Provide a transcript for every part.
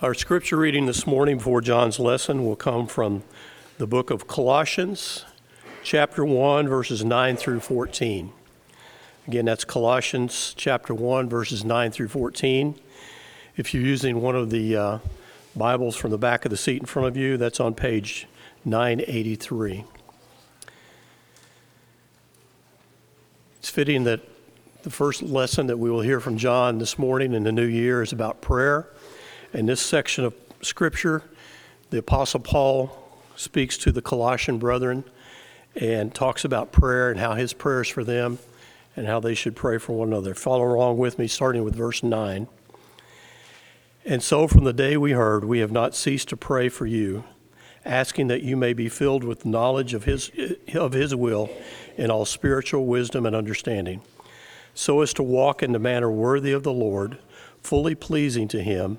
Our scripture reading this morning before John's lesson will come from the book of Colossians, chapter 1, verses 9 through 14. Again, that's Colossians chapter 1, verses 9 through 14. If you're using one of the uh, Bibles from the back of the seat in front of you, that's on page 983. It's fitting that the first lesson that we will hear from John this morning in the new year is about prayer. In this section of Scripture, the Apostle Paul speaks to the Colossian brethren and talks about prayer and how his prayers for them and how they should pray for one another. Follow along with me, starting with verse 9. And so, from the day we heard, we have not ceased to pray for you, asking that you may be filled with knowledge of His, of his will in all spiritual wisdom and understanding, so as to walk in the manner worthy of the Lord, fully pleasing to Him,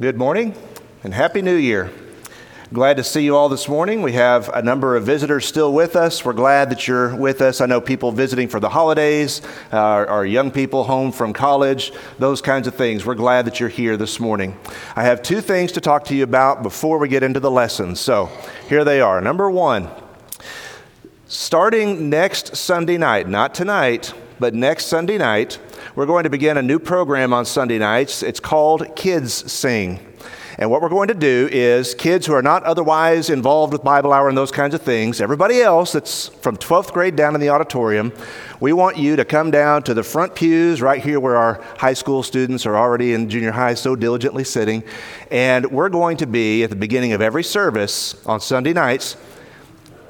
Good morning and Happy New Year. Glad to see you all this morning. We have a number of visitors still with us. We're glad that you're with us. I know people visiting for the holidays, our young people home from college, those kinds of things. We're glad that you're here this morning. I have two things to talk to you about before we get into the lessons. So here they are. Number one, starting next Sunday night, not tonight, but next Sunday night, we're going to begin a new program on Sunday nights. It's called Kids Sing. And what we're going to do is kids who are not otherwise involved with Bible Hour and those kinds of things, everybody else that's from 12th grade down in the auditorium, we want you to come down to the front pews right here where our high school students are already in junior high so diligently sitting. And we're going to be at the beginning of every service on Sunday nights.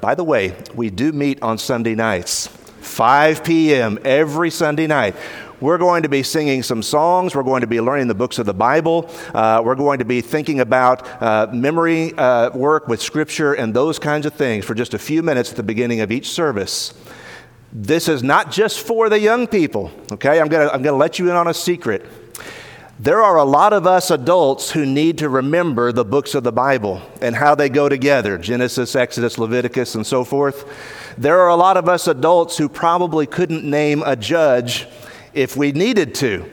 By the way, we do meet on Sunday nights. 5 p.m. every Sunday night. We're going to be singing some songs. We're going to be learning the books of the Bible. Uh, we're going to be thinking about uh, memory uh, work with Scripture and those kinds of things for just a few minutes at the beginning of each service. This is not just for the young people, okay? I'm going to I'm going to let you in on a secret. There are a lot of us adults who need to remember the books of the Bible and how they go together Genesis, Exodus, Leviticus, and so forth. There are a lot of us adults who probably couldn't name a judge if we needed to.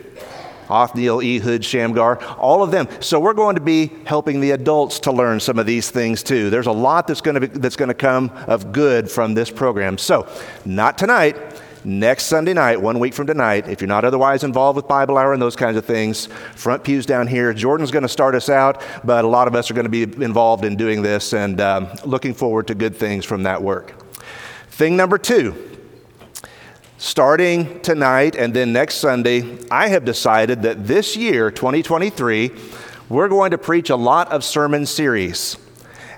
Othniel, Ehud, Shamgar, all of them. So we're going to be helping the adults to learn some of these things too. There's a lot that's going to be, that's going to come of good from this program. So, not tonight, next Sunday night, one week from tonight, if you're not otherwise involved with Bible Hour and those kinds of things, front pews down here. Jordan's going to start us out, but a lot of us are going to be involved in doing this and um, looking forward to good things from that work. Thing number two Starting tonight and then next Sunday, I have decided that this year, 2023, we're going to preach a lot of sermon series.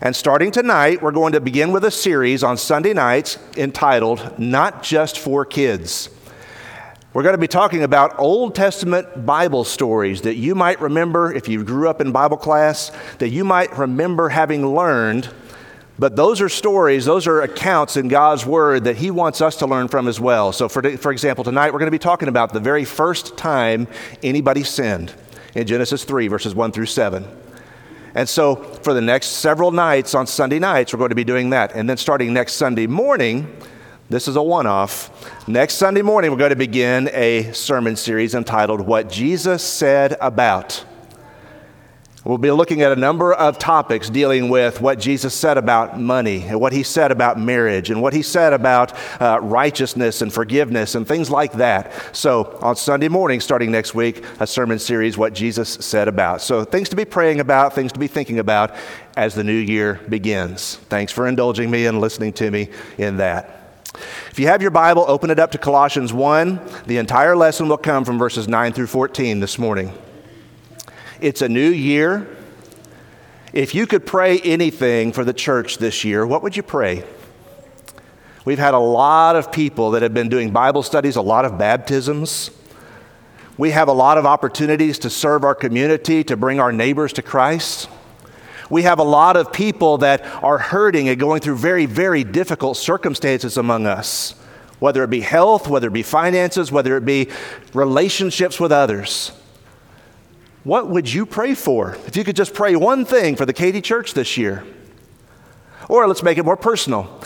And starting tonight, we're going to begin with a series on Sunday nights entitled Not Just for Kids. We're going to be talking about Old Testament Bible stories that you might remember if you grew up in Bible class, that you might remember having learned but those are stories, those are accounts in God's Word that He wants us to learn from as well. So, for, for example, tonight we're going to be talking about the very first time anybody sinned in Genesis 3, verses 1 through 7. And so, for the next several nights on Sunday nights, we're going to be doing that. And then, starting next Sunday morning, this is a one off. Next Sunday morning, we're going to begin a sermon series entitled What Jesus Said About. We'll be looking at a number of topics dealing with what Jesus said about money and what he said about marriage and what he said about uh, righteousness and forgiveness and things like that. So, on Sunday morning, starting next week, a sermon series, What Jesus Said About. So, things to be praying about, things to be thinking about as the new year begins. Thanks for indulging me and listening to me in that. If you have your Bible, open it up to Colossians 1. The entire lesson will come from verses 9 through 14 this morning. It's a new year. If you could pray anything for the church this year, what would you pray? We've had a lot of people that have been doing Bible studies, a lot of baptisms. We have a lot of opportunities to serve our community, to bring our neighbors to Christ. We have a lot of people that are hurting and going through very, very difficult circumstances among us, whether it be health, whether it be finances, whether it be relationships with others. What would you pray for if you could just pray one thing for the Katy Church this year? Or let's make it more personal.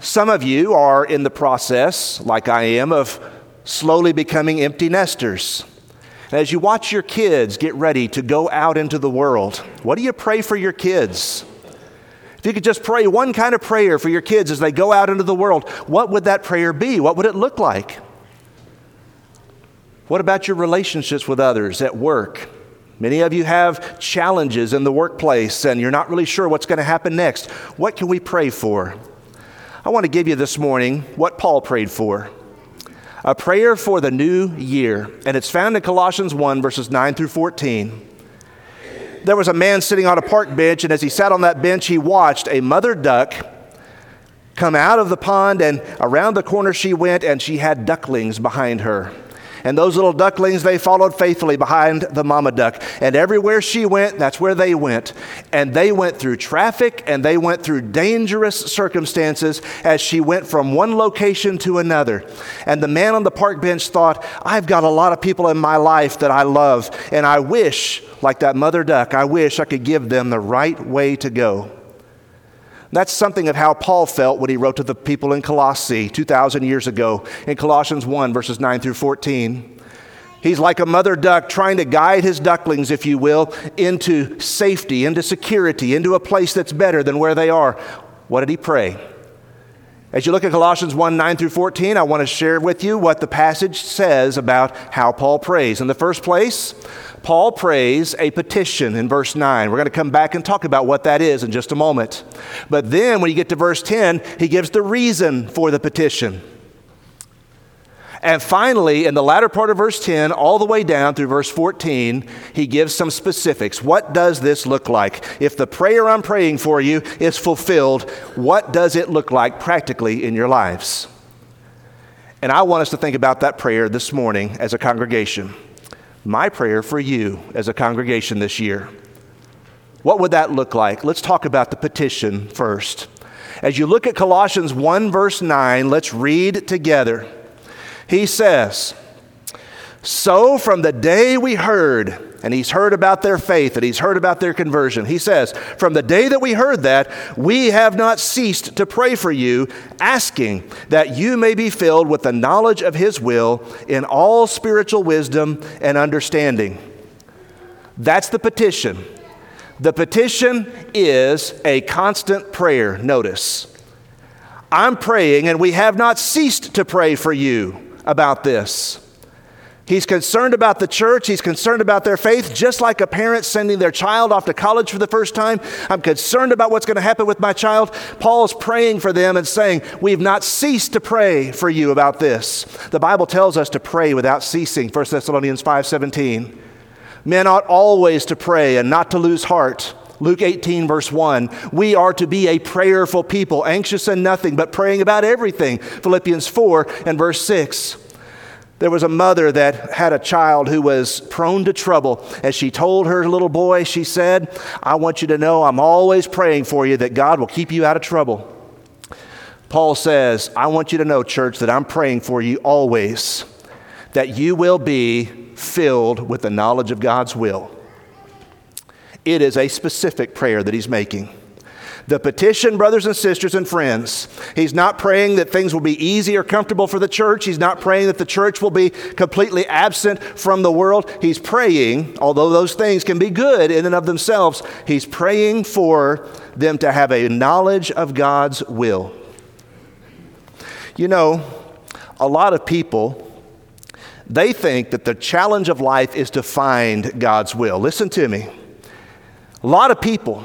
Some of you are in the process, like I am, of slowly becoming empty nesters. As you watch your kids get ready to go out into the world, what do you pray for your kids? If you could just pray one kind of prayer for your kids as they go out into the world, what would that prayer be? What would it look like? What about your relationships with others at work? Many of you have challenges in the workplace and you're not really sure what's going to happen next. What can we pray for? I want to give you this morning what Paul prayed for a prayer for the new year, and it's found in Colossians 1, verses 9 through 14. There was a man sitting on a park bench, and as he sat on that bench, he watched a mother duck come out of the pond, and around the corner she went, and she had ducklings behind her. And those little ducklings, they followed faithfully behind the mama duck. And everywhere she went, that's where they went. And they went through traffic and they went through dangerous circumstances as she went from one location to another. And the man on the park bench thought, I've got a lot of people in my life that I love. And I wish, like that mother duck, I wish I could give them the right way to go. That's something of how Paul felt when he wrote to the people in Colossae 2,000 years ago in Colossians 1, verses 9 through 14. He's like a mother duck trying to guide his ducklings, if you will, into safety, into security, into a place that's better than where they are. What did he pray? As you look at Colossians 1 9 through 14, I want to share with you what the passage says about how Paul prays. In the first place, Paul prays a petition in verse 9. We're going to come back and talk about what that is in just a moment. But then when you get to verse 10, he gives the reason for the petition. And finally, in the latter part of verse 10, all the way down through verse 14, he gives some specifics. What does this look like? If the prayer I'm praying for you is fulfilled, what does it look like practically in your lives? And I want us to think about that prayer this morning as a congregation. My prayer for you as a congregation this year. What would that look like? Let's talk about the petition first. As you look at Colossians 1, verse 9, let's read together. He says, So from the day we heard, and he's heard about their faith and he's heard about their conversion. He says, From the day that we heard that, we have not ceased to pray for you, asking that you may be filled with the knowledge of his will in all spiritual wisdom and understanding. That's the petition. The petition is a constant prayer. Notice, I'm praying, and we have not ceased to pray for you about this. He's concerned about the church. He's concerned about their faith, just like a parent sending their child off to college for the first time. I'm concerned about what's going to happen with my child. Paul's praying for them and saying, We've not ceased to pray for you about this. The Bible tells us to pray without ceasing, 1 Thessalonians 5 17. Men ought always to pray and not to lose heart. Luke 18, verse 1. We are to be a prayerful people, anxious in nothing, but praying about everything. Philippians 4 and verse 6. There was a mother that had a child who was prone to trouble. As she told her little boy, she said, I want you to know I'm always praying for you that God will keep you out of trouble. Paul says, I want you to know, church, that I'm praying for you always, that you will be filled with the knowledge of God's will. It is a specific prayer that he's making. The petition, brothers and sisters and friends, he's not praying that things will be easy or comfortable for the church. He's not praying that the church will be completely absent from the world. He's praying, although those things can be good in and of themselves, he's praying for them to have a knowledge of God's will. You know, a lot of people they think that the challenge of life is to find God's will. Listen to me. A lot of people,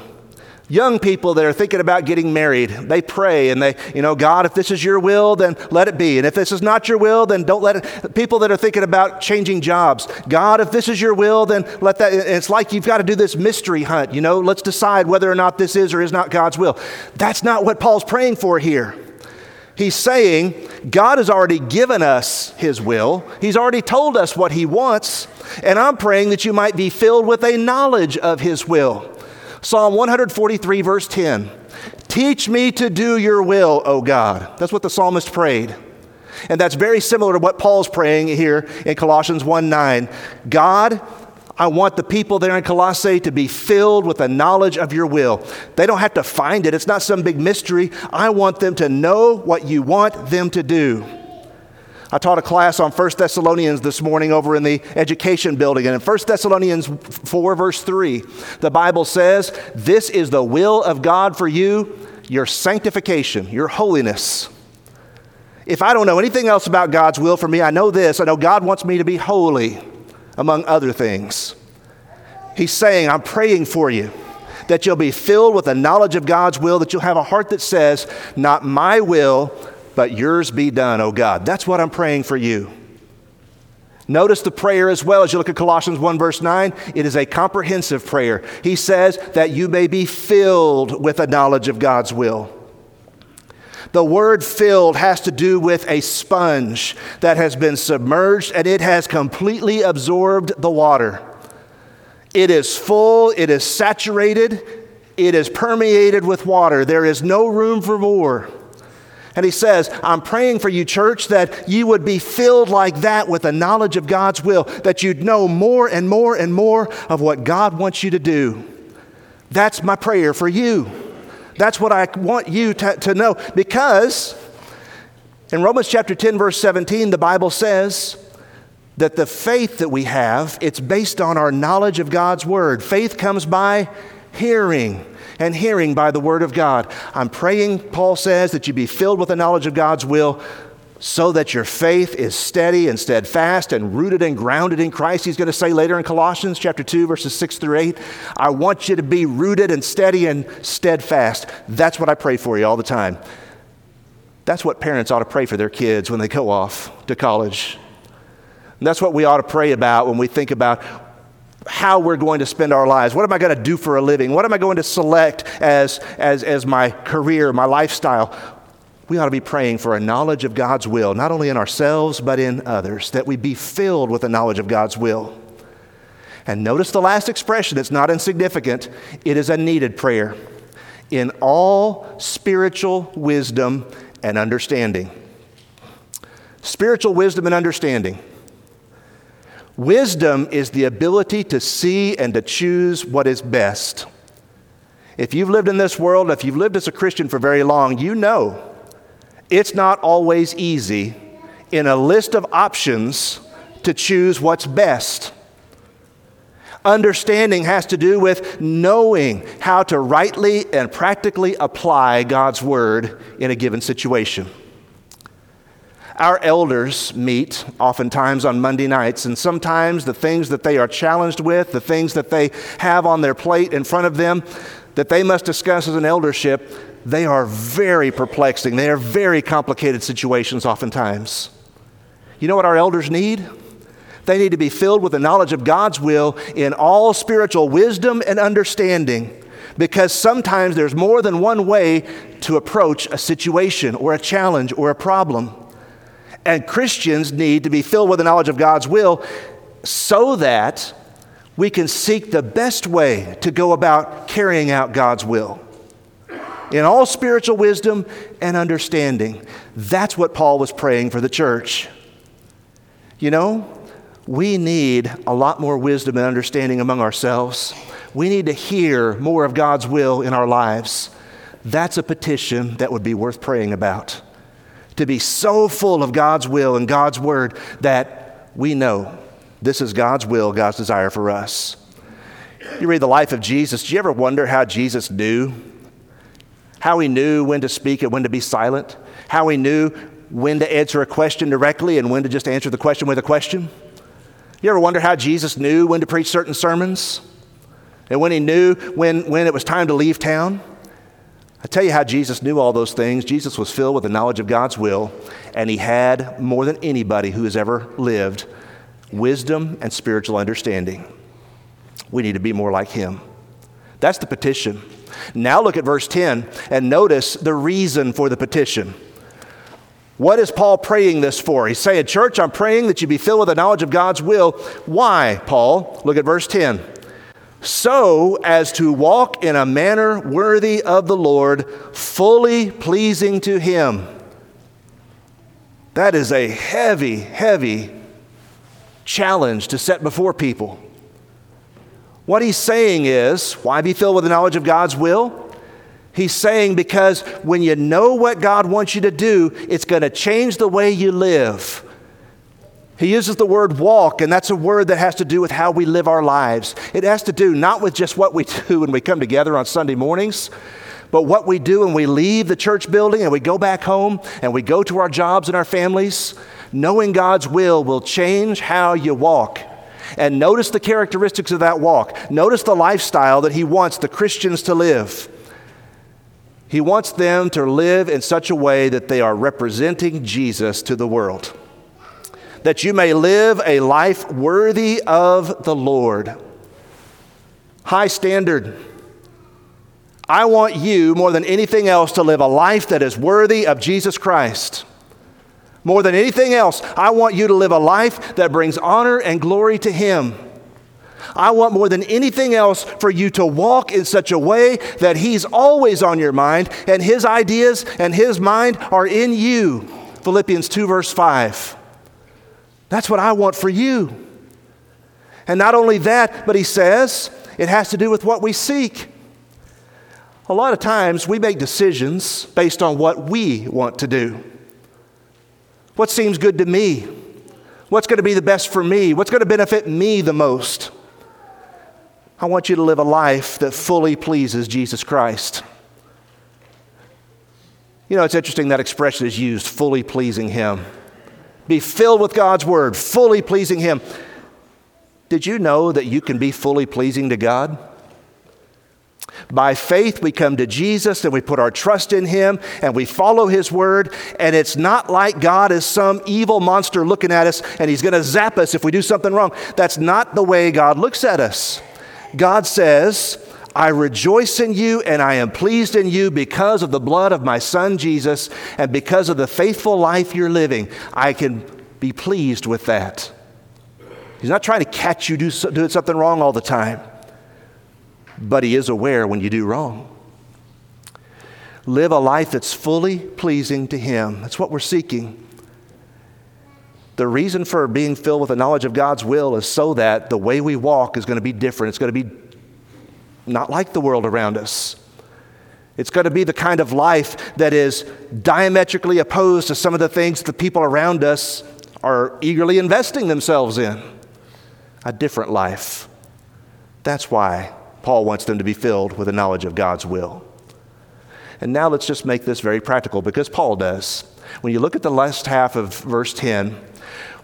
young people that are thinking about getting married, they pray and they, you know, God, if this is your will, then let it be. And if this is not your will, then don't let it. People that are thinking about changing jobs, God, if this is your will, then let that. It's like you've got to do this mystery hunt, you know, let's decide whether or not this is or is not God's will. That's not what Paul's praying for here. He's saying God has already given us His will, He's already told us what He wants, and I'm praying that you might be filled with a knowledge of His will. Psalm 143, verse 10 Teach me to do your will, O God. That's what the psalmist prayed. And that's very similar to what Paul's praying here in Colossians 1 9. God, I want the people there in Colossae to be filled with the knowledge of your will. They don't have to find it, it's not some big mystery. I want them to know what you want them to do. I taught a class on 1 Thessalonians this morning over in the education building. And in 1 Thessalonians 4, verse 3, the Bible says, This is the will of God for you, your sanctification, your holiness. If I don't know anything else about God's will for me, I know this. I know God wants me to be holy, among other things. He's saying, I'm praying for you that you'll be filled with the knowledge of God's will, that you'll have a heart that says, Not my will, but yours be done, O God. That's what I'm praying for you. Notice the prayer as well as you look at Colossians 1, verse 9. It is a comprehensive prayer. He says that you may be filled with a knowledge of God's will. The word filled has to do with a sponge that has been submerged and it has completely absorbed the water. It is full, it is saturated, it is permeated with water. There is no room for more. And he says, I'm praying for you, church, that you would be filled like that with the knowledge of God's will, that you'd know more and more and more of what God wants you to do. That's my prayer for you. That's what I want you to, to know because in Romans chapter 10 verse 17 the Bible says that the faith that we have it's based on our knowledge of God's word. Faith comes by hearing and hearing by the word of God. I'm praying Paul says that you be filled with the knowledge of God's will so that your faith is steady and steadfast and rooted and grounded in Christ. He's going to say later in Colossians chapter 2 verses 6 through 8, I want you to be rooted and steady and steadfast. That's what I pray for you all the time. That's what parents ought to pray for their kids when they go off to college. And that's what we ought to pray about when we think about how we're going to spend our lives. What am I going to do for a living? What am I going to select as, as, as my career, my lifestyle? we ought to be praying for a knowledge of God's will, not only in ourselves, but in others, that we be filled with the knowledge of God's will. And notice the last expression, it's not insignificant. It is a needed prayer. In all spiritual wisdom and understanding. Spiritual wisdom and understanding. Wisdom is the ability to see and to choose what is best. If you've lived in this world, if you've lived as a Christian for very long, you know it's not always easy in a list of options to choose what's best. Understanding has to do with knowing how to rightly and practically apply God's word in a given situation. Our elders meet oftentimes on Monday nights, and sometimes the things that they are challenged with, the things that they have on their plate in front of them, that they must discuss as an eldership, they are very perplexing. They are very complicated situations oftentimes. You know what our elders need? They need to be filled with the knowledge of God's will in all spiritual wisdom and understanding. Because sometimes there's more than one way to approach a situation or a challenge or a problem. And Christians need to be filled with the knowledge of God's will so that we can seek the best way to go about carrying out God's will in all spiritual wisdom and understanding. That's what Paul was praying for the church. You know, we need a lot more wisdom and understanding among ourselves. We need to hear more of God's will in our lives. That's a petition that would be worth praying about. To be so full of God's will and God's word that we know this is God's will, God's desire for us. You read the life of Jesus, do you ever wonder how Jesus knew how he knew when to speak and when to be silent, how he knew when to answer a question directly and when to just answer the question with a question. You ever wonder how Jesus knew when to preach certain sermons and when he knew when, when it was time to leave town? I tell you how Jesus knew all those things. Jesus was filled with the knowledge of God's will, and he had, more than anybody who has ever lived, wisdom and spiritual understanding. We need to be more like him. That's the petition. Now look at verse 10 and notice the reason for the petition. What is Paul praying this for? He's saying, Church, I'm praying that you be filled with the knowledge of God's will. Why, Paul? Look at verse 10. So as to walk in a manner worthy of the Lord, fully pleasing to Him. That is a heavy, heavy challenge to set before people. What he's saying is, why be filled with the knowledge of God's will? He's saying because when you know what God wants you to do, it's going to change the way you live. He uses the word walk, and that's a word that has to do with how we live our lives. It has to do not with just what we do when we come together on Sunday mornings, but what we do when we leave the church building and we go back home and we go to our jobs and our families. Knowing God's will will change how you walk. And notice the characteristics of that walk. Notice the lifestyle that He wants the Christians to live. He wants them to live in such a way that they are representing Jesus to the world. That you may live a life worthy of the Lord. High standard. I want you, more than anything else, to live a life that is worthy of Jesus Christ. More than anything else, I want you to live a life that brings honor and glory to Him. I want more than anything else for you to walk in such a way that He's always on your mind and His ideas and His mind are in you. Philippians 2, verse 5. That's what I want for you. And not only that, but He says it has to do with what we seek. A lot of times we make decisions based on what we want to do. What seems good to me? What's going to be the best for me? What's going to benefit me the most? I want you to live a life that fully pleases Jesus Christ. You know, it's interesting that expression is used, fully pleasing Him. Be filled with God's Word, fully pleasing Him. Did you know that you can be fully pleasing to God? By faith, we come to Jesus and we put our trust in Him and we follow His word. And it's not like God is some evil monster looking at us and He's going to zap us if we do something wrong. That's not the way God looks at us. God says, I rejoice in you and I am pleased in you because of the blood of my Son Jesus and because of the faithful life you're living. I can be pleased with that. He's not trying to catch you do, doing something wrong all the time, but He is aware when you do wrong. Live a life that's fully pleasing to Him. That's what we're seeking. The reason for being filled with the knowledge of God's will is so that the way we walk is going to be different. It's going to be not like the world around us. It's going to be the kind of life that is diametrically opposed to some of the things the people around us are eagerly investing themselves in. A different life. That's why Paul wants them to be filled with the knowledge of God's will. And now let's just make this very practical because Paul does. When you look at the last half of verse 10,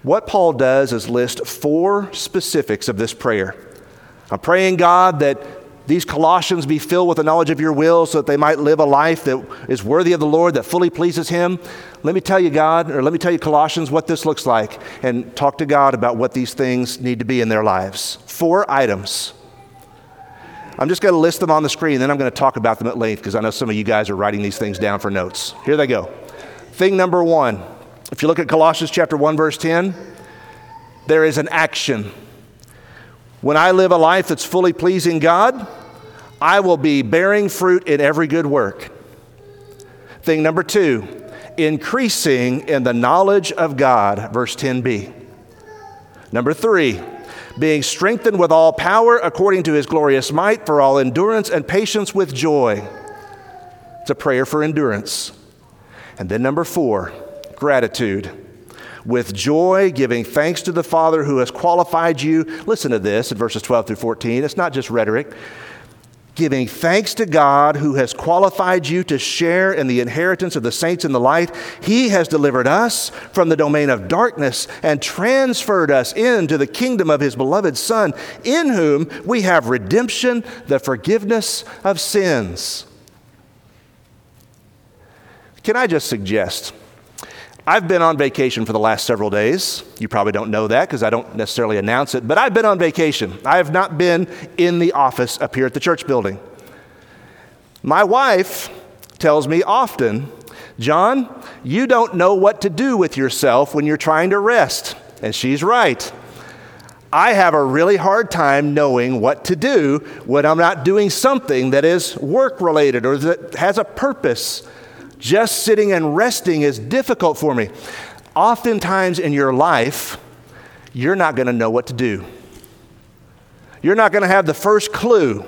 what Paul does is list four specifics of this prayer. I'm praying, God, that these Colossians be filled with the knowledge of your will so that they might live a life that is worthy of the Lord, that fully pleases Him. Let me tell you, God, or let me tell you, Colossians, what this looks like, and talk to God about what these things need to be in their lives. Four items. I'm just going to list them on the screen, and then I'm going to talk about them at length because I know some of you guys are writing these things down for notes. Here they go. Thing number one if you look at Colossians chapter 1 verse 10, there is an action. When I live a life that's fully pleasing God, I will be bearing fruit in every good work. Thing number 2, increasing in the knowledge of God, verse 10b. Number 3, being strengthened with all power according to his glorious might for all endurance and patience with joy. It's a prayer for endurance. And then number 4, gratitude. With joy, giving thanks to the Father who has qualified you. Listen to this in verses 12 through 14. It's not just rhetoric. Giving thanks to God who has qualified you to share in the inheritance of the saints in the light. He has delivered us from the domain of darkness and transferred us into the kingdom of His beloved Son, in whom we have redemption, the forgiveness of sins. Can I just suggest? I've been on vacation for the last several days. You probably don't know that because I don't necessarily announce it, but I've been on vacation. I have not been in the office up here at the church building. My wife tells me often, John, You don't know what to do with yourself when you're trying to rest. And she's right. I have a really hard time knowing what to do when I'm not doing something that is work related or that has a purpose. Just sitting and resting is difficult for me. Oftentimes in your life, you're not going to know what to do. You're not going to have the first clue.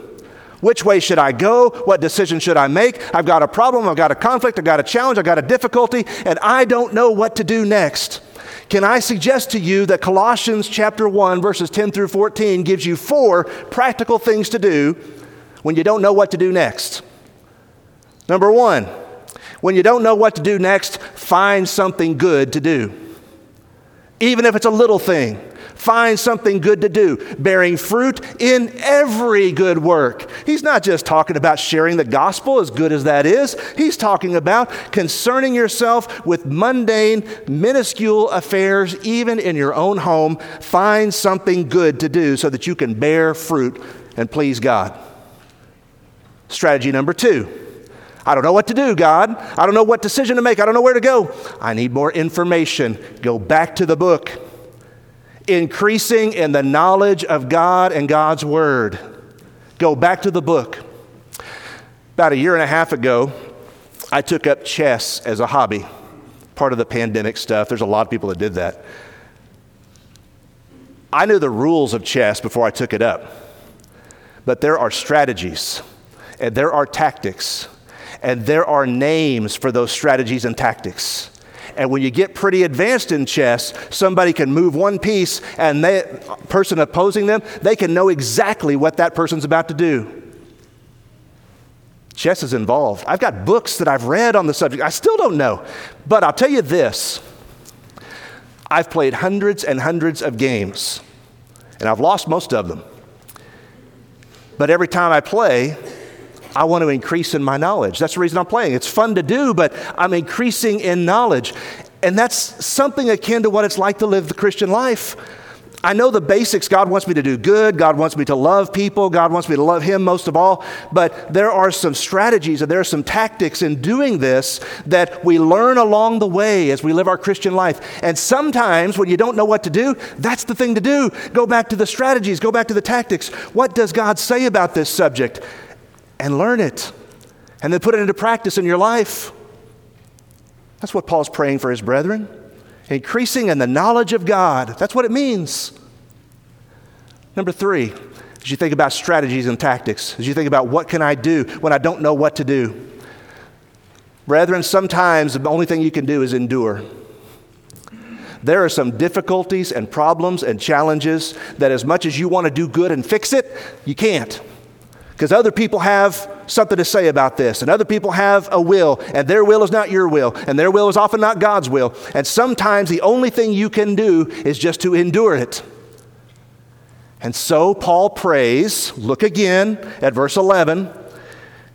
Which way should I go? What decision should I make? I've got a problem, I've got a conflict, I've got a challenge, I've got a difficulty, and I don't know what to do next. Can I suggest to you that Colossians chapter 1 verses 10 through 14 gives you four practical things to do when you don't know what to do next? Number 1, when you don't know what to do next, find something good to do. Even if it's a little thing. Find something good to do, bearing fruit in every good work. He's not just talking about sharing the gospel, as good as that is. He's talking about concerning yourself with mundane, minuscule affairs, even in your own home. Find something good to do so that you can bear fruit and please God. Strategy number two. I don't know what to do, God. I don't know what decision to make. I don't know where to go. I need more information. Go back to the book increasing in the knowledge of God and God's Word. Go back to the book. About a year and a half ago, I took up chess as a hobby, part of the pandemic stuff. There's a lot of people that did that. I knew the rules of chess before I took it up, but there are strategies and there are tactics and there are names for those strategies and tactics. And when you get pretty advanced in chess, somebody can move one piece and the person opposing them, they can know exactly what that person's about to do. Chess is involved. I've got books that I've read on the subject. I still don't know. But I'll tell you this I've played hundreds and hundreds of games, and I've lost most of them. But every time I play, I want to increase in my knowledge. That's the reason I'm playing. It's fun to do, but I'm increasing in knowledge. And that's something akin to what it's like to live the Christian life. I know the basics. God wants me to do good. God wants me to love people. God wants me to love Him most of all. But there are some strategies and there are some tactics in doing this that we learn along the way as we live our Christian life. And sometimes when you don't know what to do, that's the thing to do. Go back to the strategies, go back to the tactics. What does God say about this subject? And learn it and then put it into practice in your life. That's what Paul's praying for his brethren. Increasing in the knowledge of God. That's what it means. Number three, as you think about strategies and tactics, as you think about what can I do when I don't know what to do, brethren, sometimes the only thing you can do is endure. There are some difficulties and problems and challenges that, as much as you want to do good and fix it, you can't because other people have something to say about this, and other people have a will, and their will is not your will, and their will is often not God's will. And sometimes the only thing you can do is just to endure it. And so Paul prays, look again at verse 11.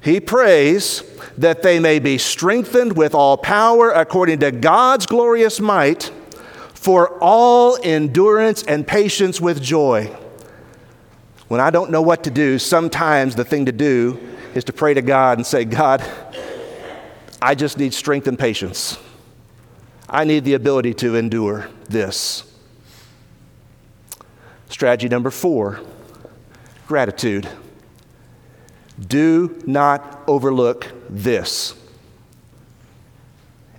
He prays that they may be strengthened with all power according to God's glorious might for all endurance and patience with joy when I don't know what to do, sometimes the thing to do is to pray to God and say, God, I just need strength and patience. I need the ability to endure this. Strategy number four gratitude. Do not overlook this.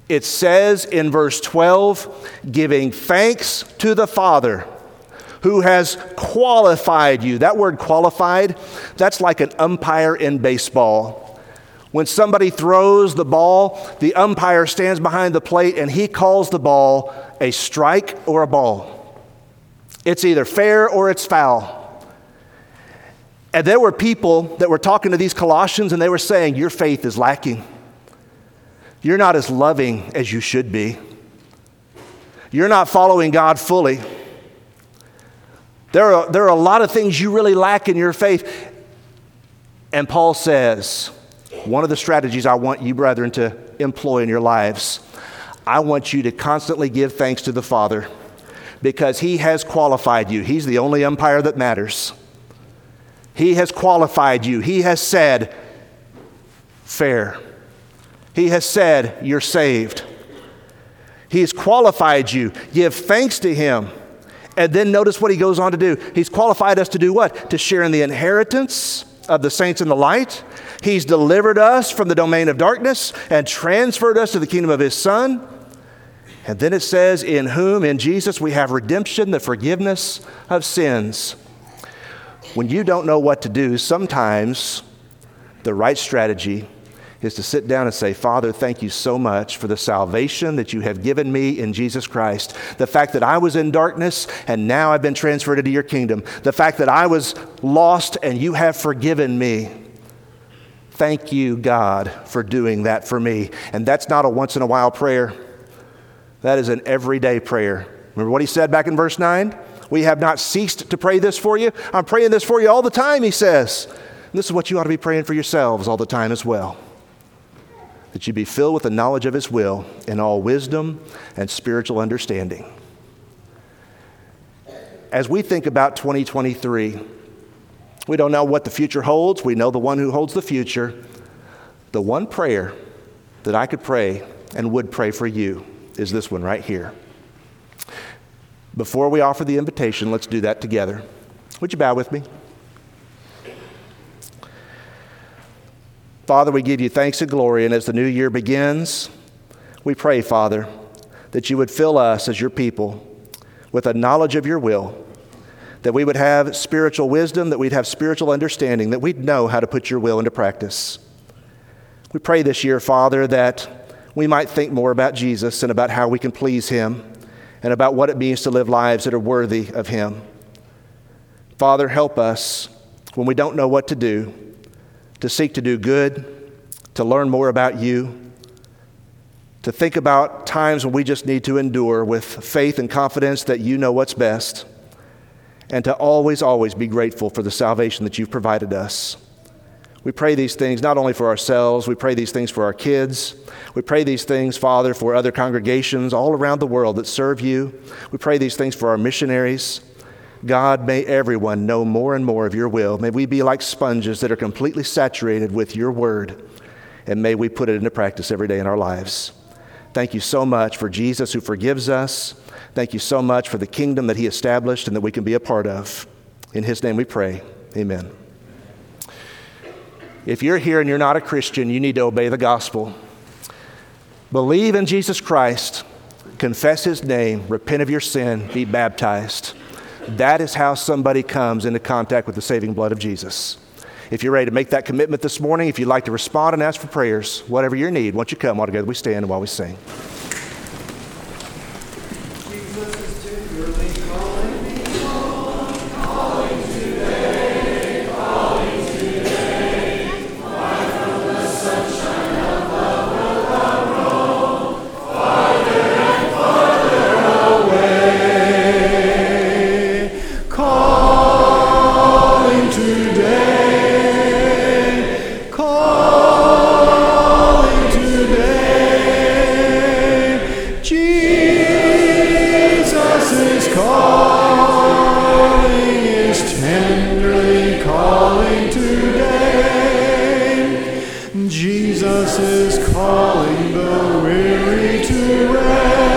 It says in verse 12, giving thanks to the Father who has qualified you. That word qualified, that's like an umpire in baseball. When somebody throws the ball, the umpire stands behind the plate and he calls the ball a strike or a ball. It's either fair or it's foul. And there were people that were talking to these Colossians and they were saying, Your faith is lacking. You're not as loving as you should be. You're not following God fully. There are, there are a lot of things you really lack in your faith. And Paul says, one of the strategies I want you, brethren, to employ in your lives, I want you to constantly give thanks to the Father because He has qualified you. He's the only umpire that matters. He has qualified you. He has said, fair. He has said, you're saved. He's qualified you. Give thanks to Him. And then notice what He goes on to do. He's qualified us to do what? To share in the inheritance of the saints in the light. He's delivered us from the domain of darkness and transferred us to the kingdom of His Son. And then it says, In whom, in Jesus, we have redemption, the forgiveness of sins. When you don't know what to do, sometimes the right strategy is to sit down and say, Father, thank you so much for the salvation that you have given me in Jesus Christ. The fact that I was in darkness and now I've been transferred into your kingdom. The fact that I was lost and you have forgiven me. Thank you, God, for doing that for me. And that's not a once in a while prayer, that is an everyday prayer. Remember what he said back in verse 9? We have not ceased to pray this for you. I'm praying this for you all the time, he says. And this is what you ought to be praying for yourselves all the time as well that you be filled with the knowledge of His will in all wisdom and spiritual understanding. As we think about 2023, we don't know what the future holds. We know the one who holds the future. The one prayer that I could pray and would pray for you is this one right here. Before we offer the invitation, let's do that together. Would you bow with me? Father, we give you thanks and glory, and as the new year begins, we pray, Father, that you would fill us as your people with a knowledge of your will, that we would have spiritual wisdom, that we'd have spiritual understanding, that we'd know how to put your will into practice. We pray this year, Father, that we might think more about Jesus and about how we can please him and about what it means to live lives that are worthy of him. Father, help us when we don't know what to do to seek to do good, to learn more about you, to think about times when we just need to endure with faith and confidence that you know what's best, and to always, always be grateful for the salvation that you've provided us. We pray these things not only for ourselves, we pray these things for our kids. We pray these things, Father, for other congregations all around the world that serve you. We pray these things for our missionaries. God, may everyone know more and more of your will. May we be like sponges that are completely saturated with your word, and may we put it into practice every day in our lives. Thank you so much for Jesus who forgives us. Thank you so much for the kingdom that he established and that we can be a part of. In his name we pray. Amen. If you're here and you're not a Christian, you need to obey the gospel. Believe in Jesus Christ, confess his name, repent of your sin, be baptized. That is how somebody comes into contact with the saving blood of Jesus. If you're ready to make that commitment this morning, if you'd like to respond and ask for prayers, whatever your need, once you come, all together we stand and while we sing.